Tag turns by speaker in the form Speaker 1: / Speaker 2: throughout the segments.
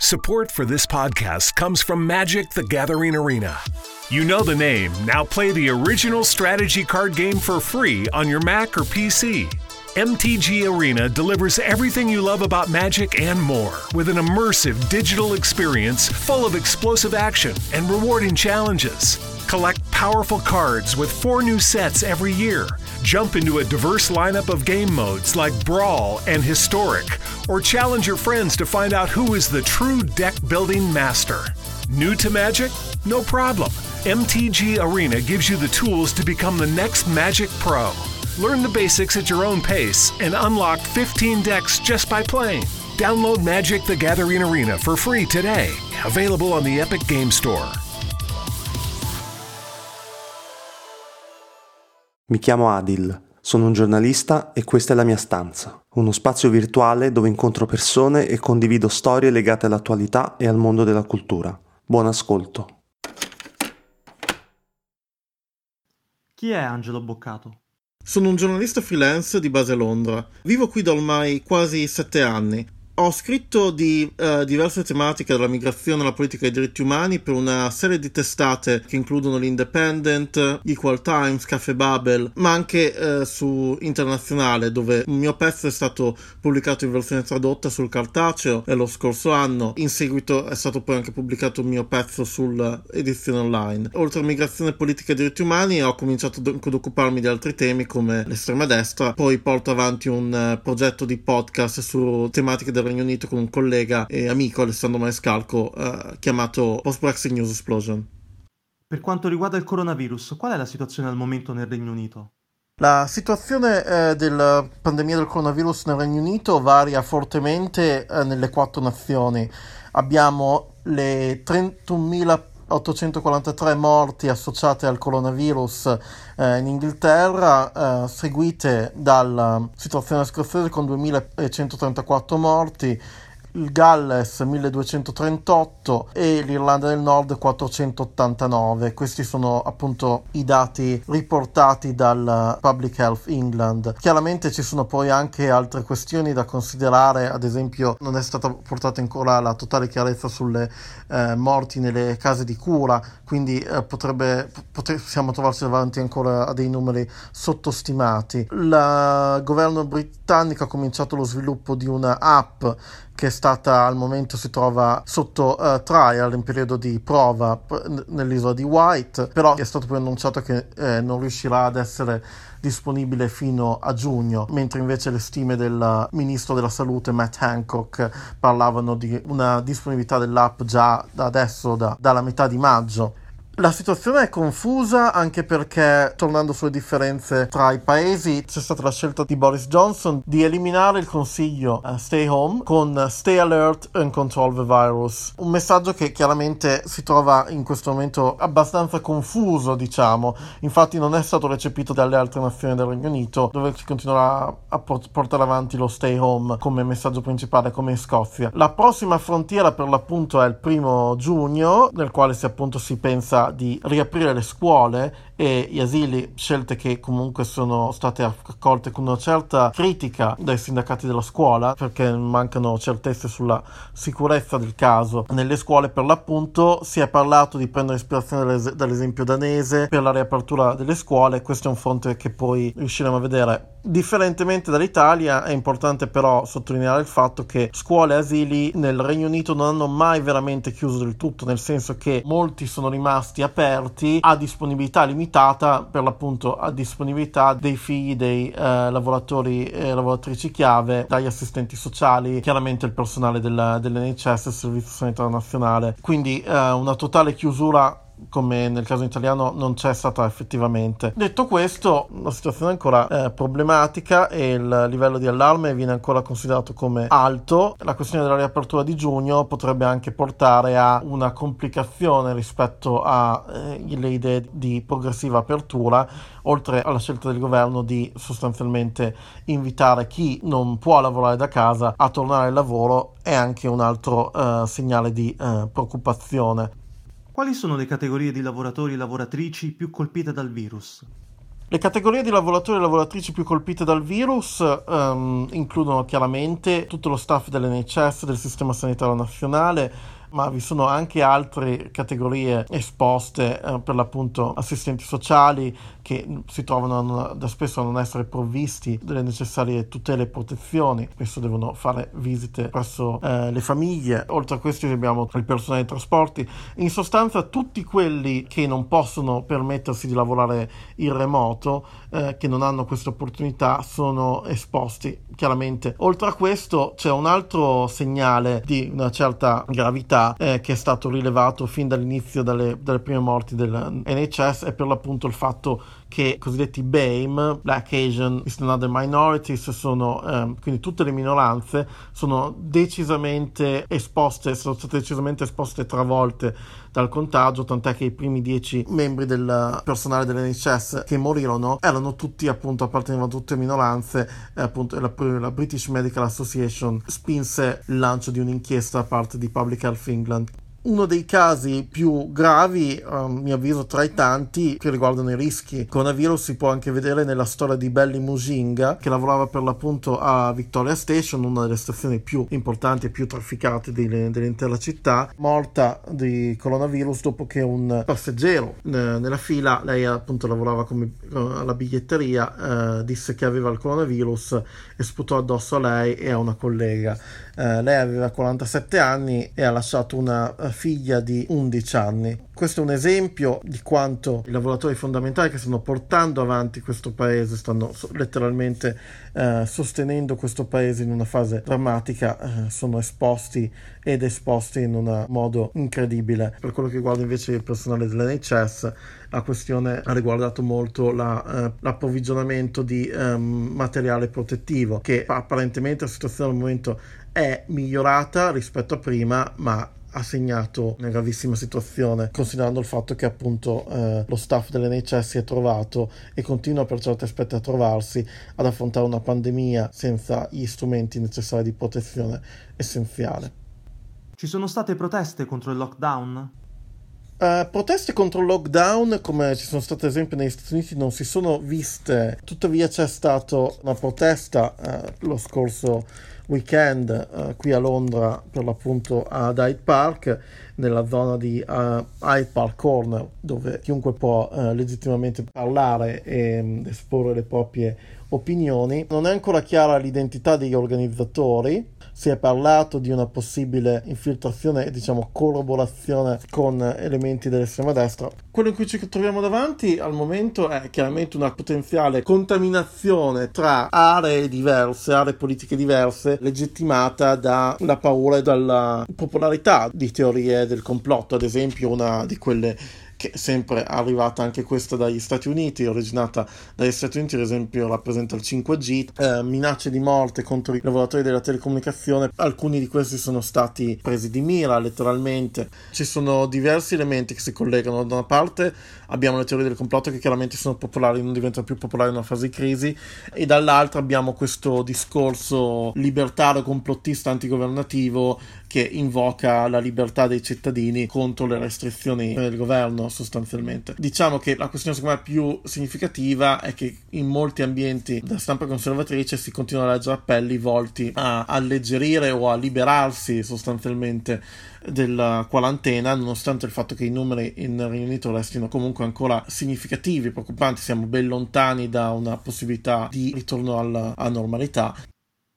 Speaker 1: Support for this podcast comes from Magic the Gathering Arena. You know the name. Now play the original strategy card game for free on your Mac or PC. MTG Arena delivers everything you love about Magic and more with an immersive digital experience full of explosive action and rewarding challenges. Collect powerful cards with four new sets every year. Jump into a diverse lineup of game modes like Brawl and Historic, or challenge your friends to find out who is the true deck building master. New to Magic? No problem. MTG Arena gives you the tools to become the next Magic Pro. Learn the basics at your own pace and unlock 15 decks just by playing. Download Magic the Gathering Arena for free today. Available on the Epic Game Store.
Speaker 2: Mi chiamo Adil, sono un giornalista e questa è la mia stanza, uno spazio virtuale dove incontro persone e condivido storie legate all'attualità e al mondo della cultura. Buon ascolto.
Speaker 3: Chi è Angelo Boccato?
Speaker 4: Sono un giornalista freelance di base a Londra. Vivo qui da ormai quasi sette anni ho scritto di uh, diverse tematiche dalla migrazione alla politica dei diritti umani per una serie di testate che includono l'Independent, Equal Times, Caffè Babel, ma anche uh, su internazionale dove un mio pezzo è stato pubblicato in versione tradotta sul cartaceo lo scorso anno. In seguito è stato poi anche pubblicato un mio pezzo sull'edizione online. Oltre a migrazione, politica e diritti umani ho cominciato ad occuparmi di altri temi come l'estrema destra, poi porto avanti un uh, progetto di podcast su tematiche del Regno Unito con un collega e amico Alessandro Maescalco eh, chiamato Post Brexit News Explosion.
Speaker 3: Per quanto riguarda il coronavirus, qual è la situazione al momento nel Regno Unito?
Speaker 4: La situazione eh, della pandemia del coronavirus nel Regno Unito varia fortemente eh, nelle quattro nazioni. Abbiamo le 31.000 843 morti associate al coronavirus eh, in Inghilterra, eh, seguite dalla situazione scozzese con 2134 morti, il Galles 1238 e l'Irlanda del Nord 489. Questi sono appunto i dati riportati dal Public Health England. Chiaramente ci sono poi anche altre questioni da considerare, ad esempio non è stata portata ancora la totale chiarezza sulle eh, morti nelle case di cura, quindi eh, potrebbe, possiamo trovarci davanti ancora a dei numeri sottostimati. Il governo britannico ha cominciato lo sviluppo di una app che stata al momento si trova sotto uh, trial in periodo di prova nell'isola di White, però è stato poi annunciato che eh, non riuscirà ad essere disponibile fino a giugno, mentre invece le stime del ministro della salute Matt Hancock parlavano di una disponibilità dell'app già da adesso, da, dalla metà di maggio. La situazione è confusa anche perché, tornando sulle differenze tra i paesi, c'è stata la scelta di Boris Johnson di eliminare il consiglio uh, Stay Home con Stay Alert and Control the Virus. Un messaggio che chiaramente si trova in questo momento abbastanza confuso, diciamo. Infatti non è stato recepito dalle altre nazioni del Regno Unito, dove si continuerà a portare avanti lo Stay Home come messaggio principale, come in Scozia. La prossima frontiera per l'appunto è il primo giugno, nel quale si appunto si pensa di riaprire le scuole e gli asili, scelte che comunque sono state accolte con una certa critica dai sindacati della scuola perché mancano certezze sulla sicurezza del caso. Nelle scuole per l'appunto si è parlato di prendere ispirazione dall'esempio danese per la riapertura delle scuole, questo è un fronte che poi riusciremo a vedere. Differentemente dall'Italia è importante però sottolineare il fatto che scuole e asili nel Regno Unito non hanno mai veramente chiuso del tutto, nel senso che molti sono rimasti aperti a disponibilità limitata limitata per l'appunto a disponibilità dei figli dei eh, lavoratori e lavoratrici chiave, dagli assistenti sociali, chiaramente il personale del, dell'NHS il Servizio Sanitario Nazionale. Quindi eh, una totale chiusura come nel caso italiano non c'è stata effettivamente. Detto questo, la situazione è ancora eh, problematica e il livello di allarme viene ancora considerato come alto. La questione della riapertura di giugno potrebbe anche portare a una complicazione rispetto alle eh, idee di progressiva apertura, oltre alla scelta del governo di sostanzialmente invitare chi non può lavorare da casa a tornare al lavoro è anche un altro eh, segnale di eh, preoccupazione.
Speaker 3: Quali sono le categorie di lavoratori e lavoratrici più colpite dal virus?
Speaker 4: Le categorie di lavoratori e lavoratrici più colpite dal virus um, includono chiaramente tutto lo staff dell'NHS, del Sistema Sanitario Nazionale, ma vi sono anche altre categorie esposte, eh, per l'appunto assistenti sociali che si trovano da spesso a non essere provvisti delle necessarie tutele e protezioni, spesso devono fare visite presso eh, le famiglie, oltre a questi abbiamo il personale dei trasporti, in sostanza tutti quelli che non possono permettersi di lavorare in remoto, eh, che non hanno questa opportunità, sono esposti chiaramente. Oltre a questo c'è un altro segnale di una certa gravità eh, che è stato rilevato fin dall'inizio dalle, dalle prime morti del NHS è per l'appunto il fatto che i cosiddetti BAME, Black Asian Eastern Other Minorities, sono ehm, quindi tutte le minoranze, sono decisamente esposte, sono state decisamente esposte travolte dal contagio, tant'è che i primi dieci membri del personale dell'NHS che morirono erano tutti appunto appartenevano a tutte minoranze, eh, appunto la, la British Medical Association spinse il lancio di un'inchiesta da parte di Public Health England uno dei casi più gravi, a mio avviso, tra i tanti che riguardano i rischi. Coronavirus si può anche vedere nella storia di Belly Musinga, che lavorava per l'appunto a Victoria Station, una delle stazioni più importanti e più trafficate dell'intera città, morta di coronavirus dopo che un passeggero eh, nella fila, lei appunto lavorava come, eh, alla biglietteria, eh, disse che aveva il coronavirus e sputò addosso a lei e a una collega. Eh, lei aveva 47 anni e ha lasciato una eh, figlia di 11 anni. Questo è un esempio di quanto i lavoratori fondamentali che stanno portando avanti questo paese, stanno letteralmente eh, sostenendo questo paese in una fase drammatica, eh, sono esposti ed esposti in un modo incredibile. Per quello che riguarda invece il personale dell'NHS, la questione ha riguardato molto la, eh, l'approvvigionamento di um, materiale protettivo, che apparentemente la situazione al momento è migliorata rispetto a prima, ma ha segnato una gravissima situazione, considerando il fatto che appunto eh, lo staff dell'NHS si è trovato e continua per certi aspetti a trovarsi ad affrontare una pandemia senza gli strumenti necessari di protezione essenziale.
Speaker 3: Ci sono state proteste contro il lockdown?
Speaker 4: Uh, proteste contro il lockdown, come ci sono state ad esempio negli Stati Uniti, non si sono viste. Tuttavia c'è stata una protesta uh, lo scorso weekend uh, qui a Londra per l'appunto ad Hyde Park nella zona di uh, Hyde Park Corner dove chiunque può uh, legittimamente parlare e um, esporre le proprie opinioni. Non è ancora chiara l'identità degli organizzatori, si è parlato di una possibile infiltrazione e diciamo corroborazione con elementi dell'estrema destra. Quello in cui ci troviamo davanti al momento è chiaramente una potenziale contaminazione tra aree diverse, aree politiche diverse, legittimata dalla paura e dalla popolarità di teorie del complotto, ad esempio una di quelle che è sempre arrivata anche questa dagli Stati Uniti, originata dagli Stati Uniti, ad esempio rappresenta il 5G, eh, minacce di morte contro i lavoratori della telecomunicazione, alcuni di questi sono stati presi di mira letteralmente, ci sono diversi elementi che si collegano, da una parte abbiamo le teorie del complotto che chiaramente sono popolari, non diventano più popolari in una fase di crisi, e dall'altra abbiamo questo discorso libertario, complottista, antigovernativo che invoca la libertà dei cittadini contro le restrizioni del governo sostanzialmente. Diciamo che la questione secondo me più significativa è che in molti ambienti da stampa conservatrice si continuano a leggere appelli volti a alleggerire o a liberarsi sostanzialmente della quarantena, nonostante il fatto che i numeri in Regno Unito restino comunque ancora significativi, preoccupanti, siamo ben lontani da una possibilità di ritorno alla, alla normalità.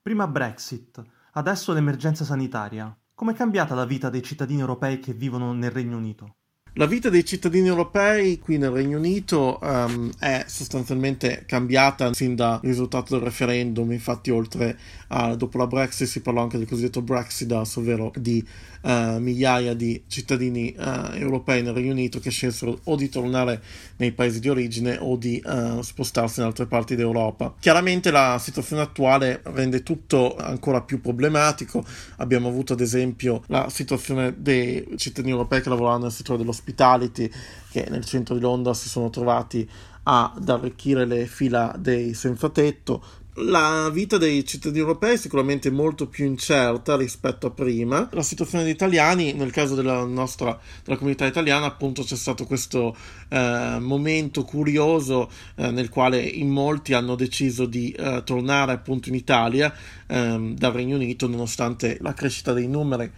Speaker 3: Prima Brexit, adesso l'emergenza sanitaria. Come è cambiata la vita dei cittadini europei che vivono nel Regno Unito?
Speaker 4: La vita dei cittadini europei qui nel Regno Unito um, è sostanzialmente cambiata sin dal risultato del referendum, infatti oltre a dopo la Brexit si parlò anche del cosiddetto Brexit, ovvero di uh, migliaia di cittadini uh, europei nel Regno Unito che scelsero o di tornare nei paesi di origine o di uh, spostarsi in altre parti d'Europa. Chiaramente la situazione attuale rende tutto ancora più problematico, abbiamo avuto ad esempio la situazione dei cittadini europei che lavoravano nel settore dello Hospitality che nel centro di Londra si sono trovati ad arricchire le fila dei senza tetto la vita dei cittadini europei è sicuramente molto più incerta rispetto a prima. La situazione degli italiani, nel caso della nostra della comunità italiana, appunto c'è stato questo eh, momento curioso eh, nel quale in molti hanno deciso di eh, tornare appunto in Italia ehm, dal Regno Unito nonostante la crescita dei numeri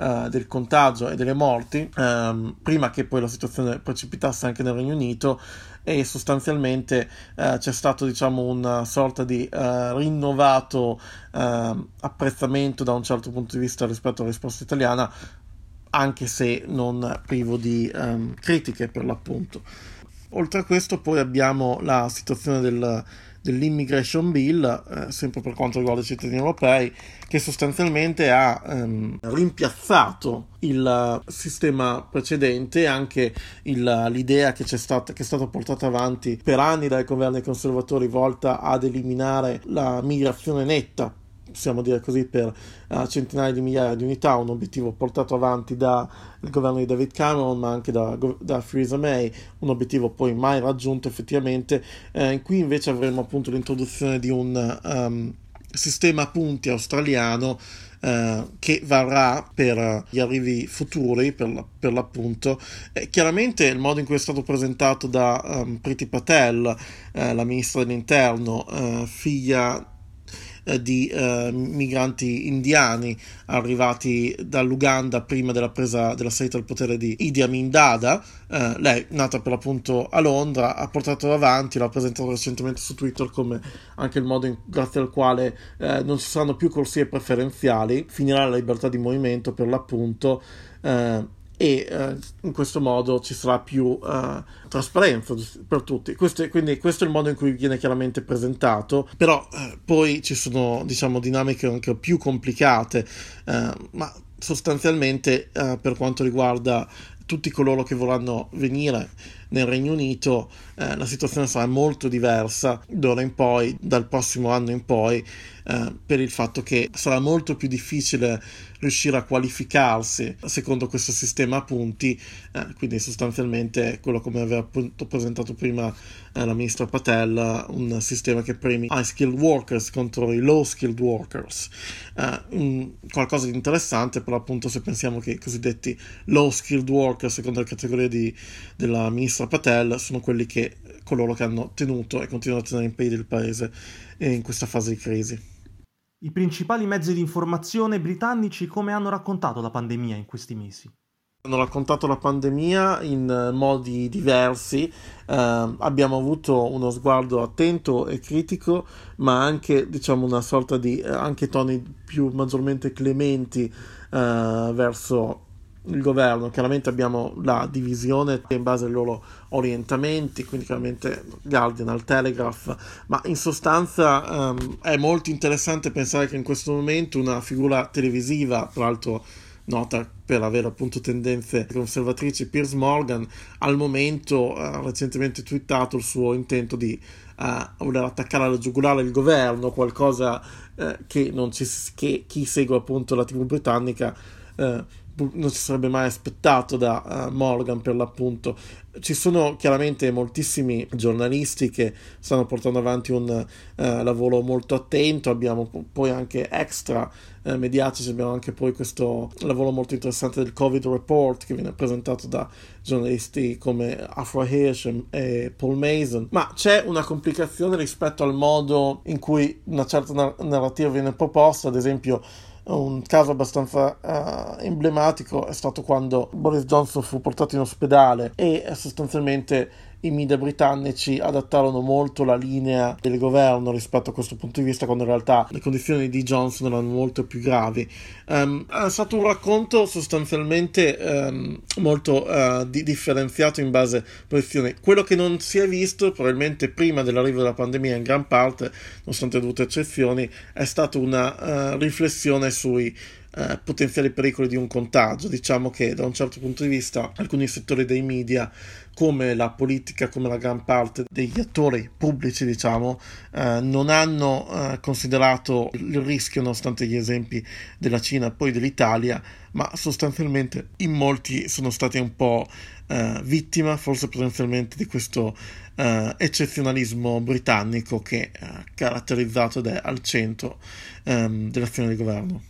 Speaker 4: uh, del contagio e delle morti, um, prima che poi la situazione precipitasse anche nel Regno Unito e sostanzialmente uh, c'è stato diciamo una sorta di uh, rinnovato apprezzamento da un certo punto di vista rispetto alla risposta italiana, anche se non privo di um, critiche per l'appunto. Oltre a questo poi abbiamo la situazione del dell'Immigration Bill, eh, sempre per quanto riguarda i cittadini europei, che sostanzialmente ha ehm, rimpiazzato il sistema precedente, anche il, l'idea che, stata, che è stata portata avanti per anni dai governi conservatori volta ad eliminare la migrazione netta possiamo dire così, per uh, centinaia di migliaia di unità, un obiettivo portato avanti dal governo di David Cameron, ma anche da, da Theresa May, un obiettivo poi mai raggiunto effettivamente. Eh, qui invece avremo appunto l'introduzione di un um, sistema punti australiano eh, che varrà per gli arrivi futuri, per, la, per l'appunto. Eh, chiaramente il modo in cui è stato presentato da um, Priti Patel, eh, la ministra dell'interno, eh, figlia eh, di eh, migranti indiani arrivati dall'Uganda prima della presa della salita al potere di Idi Amin Dada. Eh, lei, nata per l'appunto a Londra, ha portato avanti, l'ha presentato recentemente su Twitter come anche il modo in, grazie al quale eh, non ci saranno più corsie preferenziali, finirà la libertà di movimento per l'appunto. E eh, in questo modo ci sarà più eh, trasparenza per tutti. Questo, quindi questo è il modo in cui viene chiaramente presentato, però eh, poi ci sono diciamo dinamiche anche più complicate, eh, ma sostanzialmente eh, per quanto riguarda tutti coloro che vorranno venire nel Regno Unito eh, la situazione sarà molto diversa d'ora in poi, dal prossimo anno in poi, eh, per il fatto che sarà molto più difficile riuscire a qualificarsi secondo questo sistema a punti, eh, quindi sostanzialmente quello come aveva appunto presentato prima eh, la ministra Patel, un sistema che premi high skilled workers contro i low skilled workers. Um, qualcosa di interessante, però appunto se pensiamo che i cosiddetti low skilled workers, secondo la categoria di, della ministra Patel, sono quelli che coloro che hanno tenuto e continuano a tenere in piedi il paese in questa fase di crisi.
Speaker 3: I principali mezzi di informazione britannici come hanno raccontato la pandemia in questi mesi?
Speaker 4: Hanno raccontato la pandemia in eh, modi diversi, eh, abbiamo avuto uno sguardo attento e critico, ma anche diciamo una sorta di eh, anche toni più maggiormente clementi eh, verso il governo. Chiaramente abbiamo la divisione in base ai loro orientamenti, quindi chiaramente Guardian al Telegraph, ma in sostanza um, è molto interessante pensare che in questo momento una figura televisiva, tra l'altro nota per avere appunto tendenze conservatrici, Piers Morgan al momento ha uh, recentemente twittato il suo intento di uh, voler attaccare alla giugulare il governo, qualcosa uh, che, ci, che, chi segue appunto la TV britannica uh, non si sarebbe mai aspettato da uh, Morgan per l'appunto. Ci sono chiaramente moltissimi giornalisti che stanno portando avanti un uh, lavoro molto attento, abbiamo poi anche extra uh, mediatici, abbiamo anche poi questo lavoro molto interessante del Covid Report che viene presentato da giornalisti come Afro Hirsch e Paul Mason, ma c'è una complicazione rispetto al modo in cui una certa narrativa viene proposta, ad esempio un caso abbastanza uh, emblematico è stato quando Boris Johnson fu portato in ospedale e sostanzialmente i media britannici adattarono molto la linea del governo rispetto a questo punto di vista, quando in realtà le condizioni di Johnson erano molto più gravi. Um, è stato un racconto sostanzialmente um, molto uh, di- differenziato in base a posizioni. Quello che non si è visto, probabilmente prima dell'arrivo della pandemia, in gran parte, nonostante dovute eccezioni, è stata una uh, riflessione sui eh, potenziali pericoli di un contagio. Diciamo che da un certo punto di vista alcuni settori dei media, come la politica, come la gran parte degli attori pubblici, diciamo, eh, non hanno eh, considerato il rischio, nonostante gli esempi della Cina e poi dell'Italia, ma sostanzialmente in molti sono stati un po' eh, vittima, forse potenzialmente, di questo eh, eccezionalismo britannico che ha caratterizzato ed è al centro ehm, dell'azione di governo.